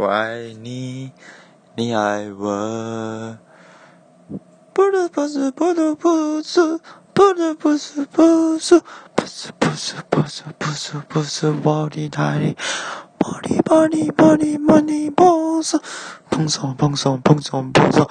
我爱你，你爱我。不是不是不是不是不是不是不是不是不是不是不是不是我的爱你，我的我的我的我的不是，碰上碰上碰上碰上。